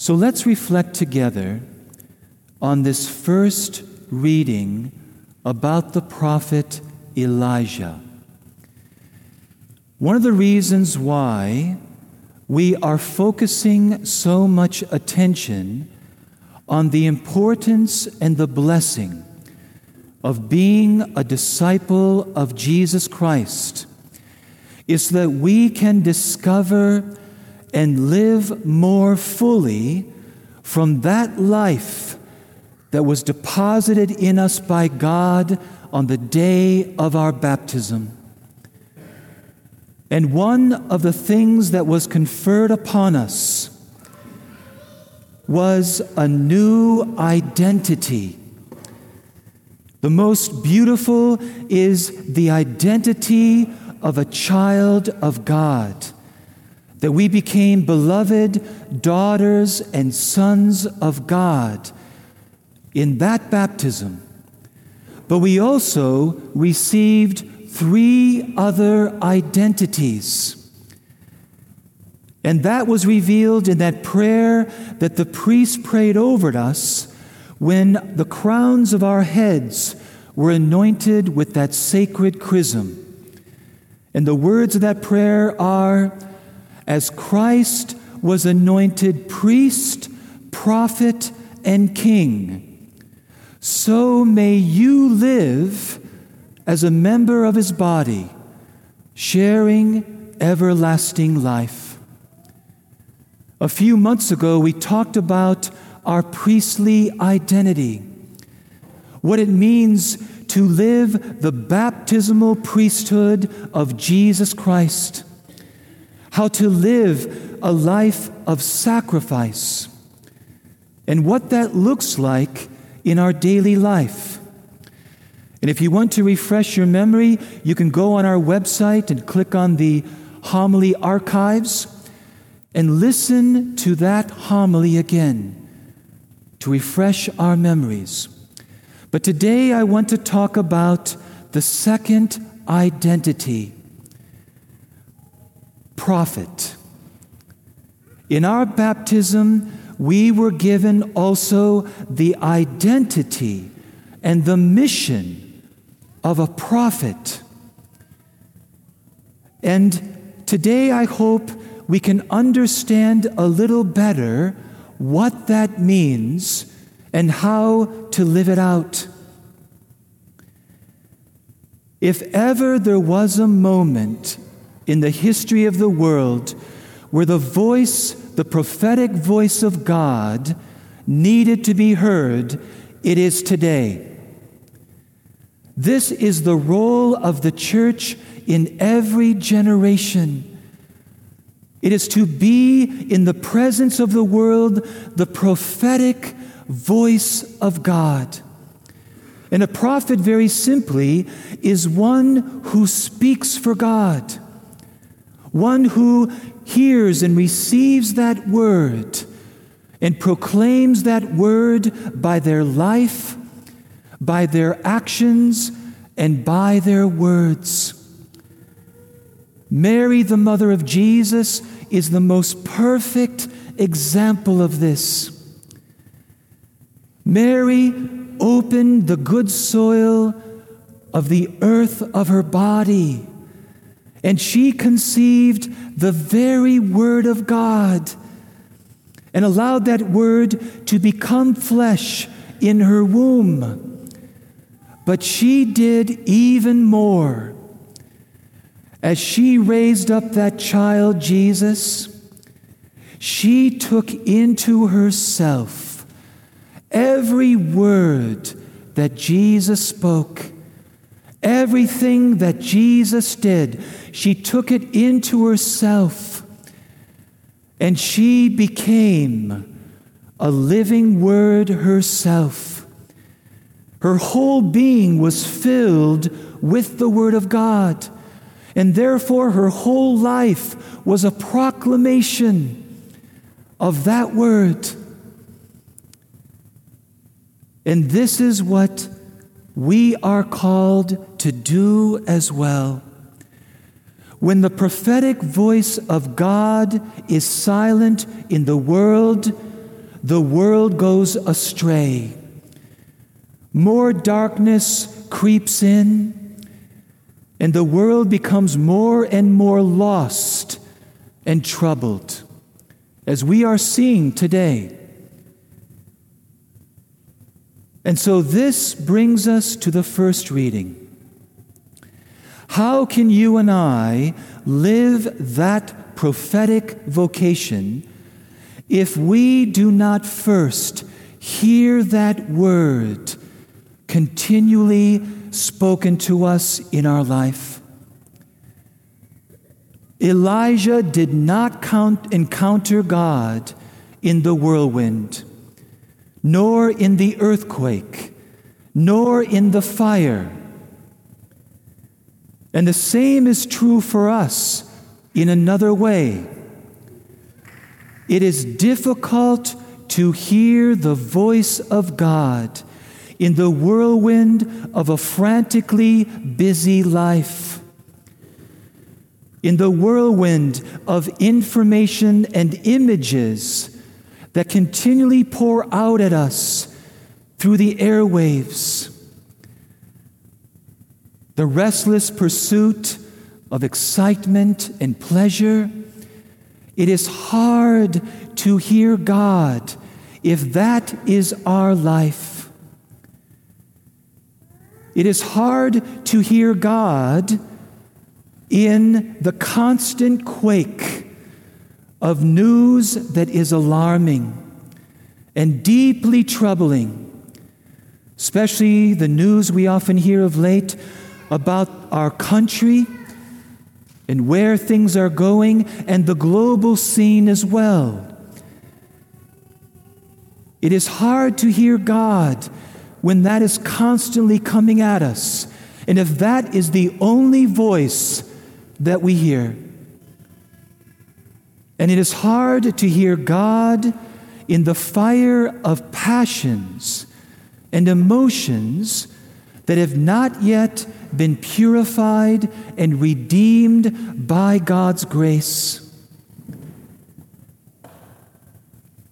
So let's reflect together on this first reading about the prophet Elijah. One of the reasons why we are focusing so much attention on the importance and the blessing of being a disciple of Jesus Christ is that we can discover and live more fully from that life that was deposited in us by God on the day of our baptism. And one of the things that was conferred upon us was a new identity. The most beautiful is the identity of a child of God, that we became beloved daughters and sons of God in that baptism. But we also received three other identities. And that was revealed in that prayer that the priest prayed over us when the crowns of our heads were anointed with that sacred chrism. And the words of that prayer are As Christ was anointed priest, prophet, and king so may you live as a member of his body, sharing everlasting life. A few months ago, we talked about our priestly identity, what it means to live the baptismal priesthood of Jesus Christ, how to live a life of sacrifice, and what that looks like in our daily life. And if you want to refresh your memory, you can go on our website and click on the homily archives and listen to that homily again to refresh our memories. But today I want to talk about the second identity prophet. In our baptism, we were given also the identity and the mission of a prophet. And today I hope we can understand a little better what that means and how to live it out. If ever there was a moment in the history of the world where the voice the prophetic voice of God needed to be heard, it is today. This is the role of the church in every generation. It is to be in the presence of the world the prophetic voice of God. And a prophet, very simply, is one who speaks for God, one who hears and receives that word and proclaims that word by their life, by their actions, and by their words. Mary, the mother of Jesus, is the most perfect example of this. Mary opened the good soil of the earth of her body and she conceived the very Word of God and allowed that Word to become flesh in her womb. But she did even more. As she raised up that child, Jesus, she took into herself every word that Jesus spoke, everything that Jesus did she took it into herself and she became a living word herself. Her whole being was filled with the Word of God, and therefore her whole life was a proclamation of that Word. And this is what we are called to do as well. When the prophetic voice of God is silent in the world, the world goes astray. More darkness creeps in, and the world becomes more and more lost and troubled, as we are seeing today. And so this brings us to the first reading. How can you and I live that prophetic vocation if we do not first hear that word continually spoken to us in our life? Elijah did not count, encounter God in the whirlwind, nor in the earthquake, nor in the fire and the same is true for us in another way. It is difficult to hear the voice of God in the whirlwind of a frantically busy life. In the whirlwind of information and images that continually pour out at us through the airwaves the restless pursuit of excitement and pleasure, it is hard to hear God if that is our life. It is hard to hear God in the constant quake of news that is alarming and deeply troubling, especially the news we often hear of late about our country and where things are going and the global scene as well. It is hard to hear God when that is constantly coming at us, and if that is the only voice that we hear. And it is hard to hear God in the fire of passions and emotions that have not yet been purified and redeemed by God's grace.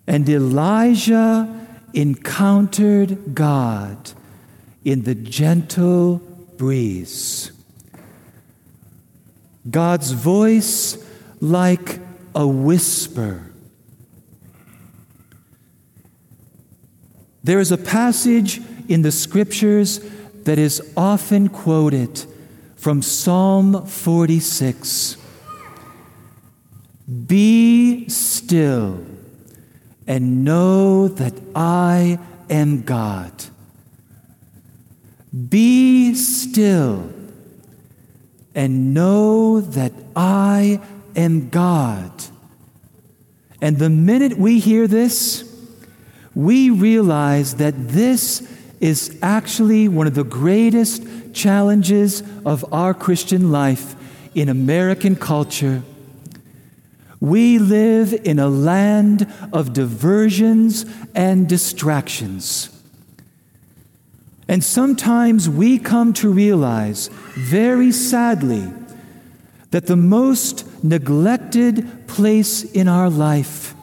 And Elijah encountered God in the gentle breeze. God's voice like a whisper. There is a passage in the scriptures that is often quoted from Psalm 46 Be still and know that I am God. Be still and know that I am God. And the minute we hear this, we realize that this is actually one of the greatest challenges of our Christian life in American culture. We live in a land of diversions and distractions. And sometimes we come to realize, very sadly, that the most neglected place in our life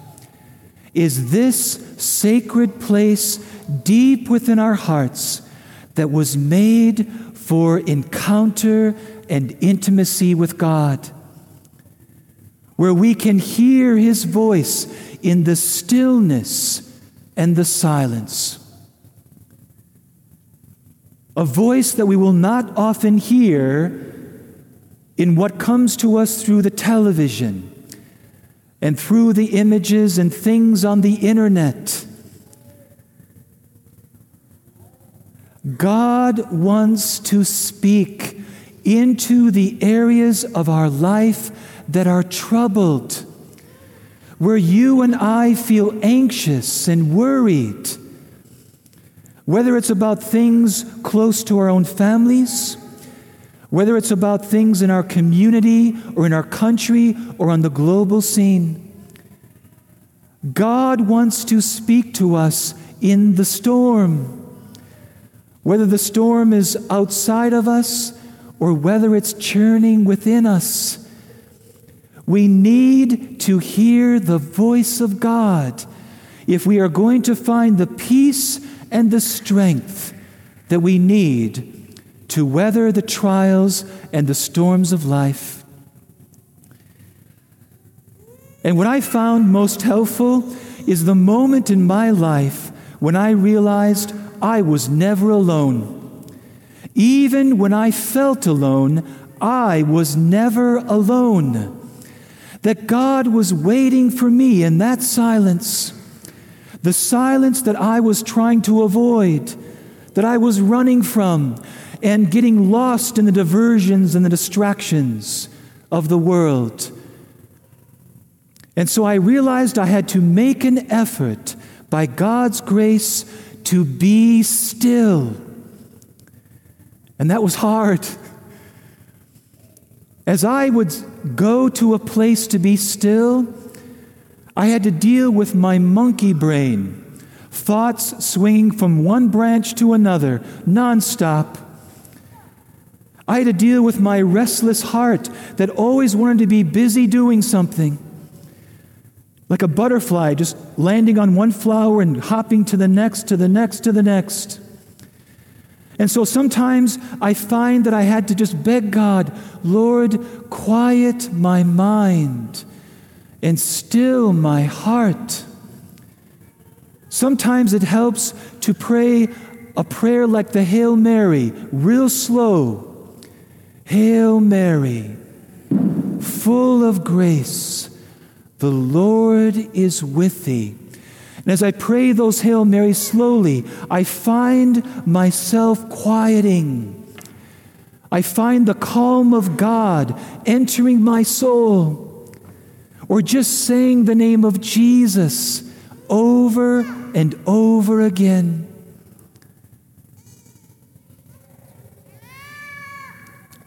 is this sacred place deep within our hearts that was made for encounter and intimacy with God, where we can hear His voice in the stillness and the silence. A voice that we will not often hear in what comes to us through the television and through the images and things on the internet. God wants to speak into the areas of our life that are troubled, where you and I feel anxious and worried, whether it's about things close to our own families, whether it's about things in our community or in our country or on the global scene. God wants to speak to us in the storm. Whether the storm is outside of us or whether it's churning within us, we need to hear the voice of God if we are going to find the peace and the strength that we need to weather the trials and the storms of life. And what I found most helpful is the moment in my life when I realized I was never alone. Even when I felt alone, I was never alone. That God was waiting for me in that silence, the silence that I was trying to avoid, that I was running from, and getting lost in the diversions and the distractions of the world. And so I realized I had to make an effort by God's grace to be still. And that was hard. As I would go to a place to be still, I had to deal with my monkey brain, thoughts swinging from one branch to another, nonstop. I had to deal with my restless heart that always wanted to be busy doing something. Like a butterfly just landing on one flower and hopping to the next, to the next, to the next. And so sometimes I find that I had to just beg God, Lord, quiet my mind and still my heart. Sometimes it helps to pray a prayer like the Hail Mary, real slow. Hail Mary, full of grace, the Lord is with thee. And as I pray those Hail Marys slowly, I find myself quieting. I find the calm of God entering my soul. Or just saying the name of Jesus over and over again.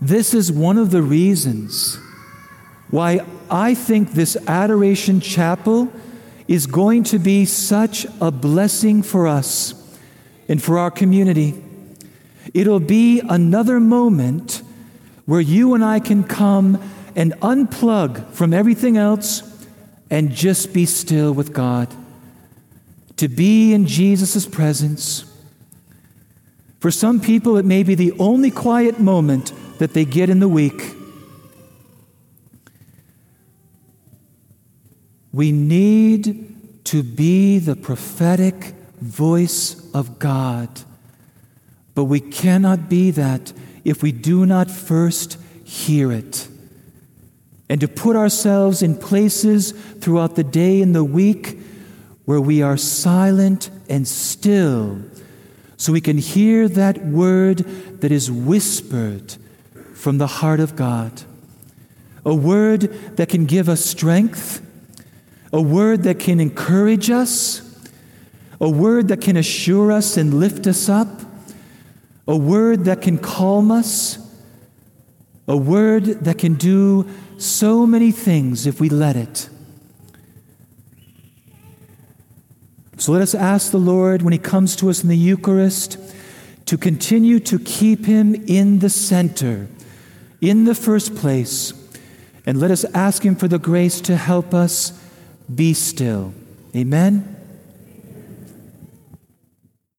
This is one of the reasons why I think this Adoration Chapel is going to be such a blessing for us and for our community. It'll be another moment where you and I can come and unplug from everything else and just be still with God. To be in Jesus' presence. For some people, it may be the only quiet moment that they get in the week. We need to be the prophetic voice of God. But we cannot be that if we do not first hear it. And to put ourselves in places throughout the day and the week where we are silent and still, so we can hear that word that is whispered from the heart of God. A word that can give us strength a word that can encourage us, a word that can assure us and lift us up, a word that can calm us, a word that can do so many things if we let it. So let us ask the Lord when He comes to us in the Eucharist to continue to keep Him in the center, in the first place. And let us ask Him for the grace to help us be still. Amen.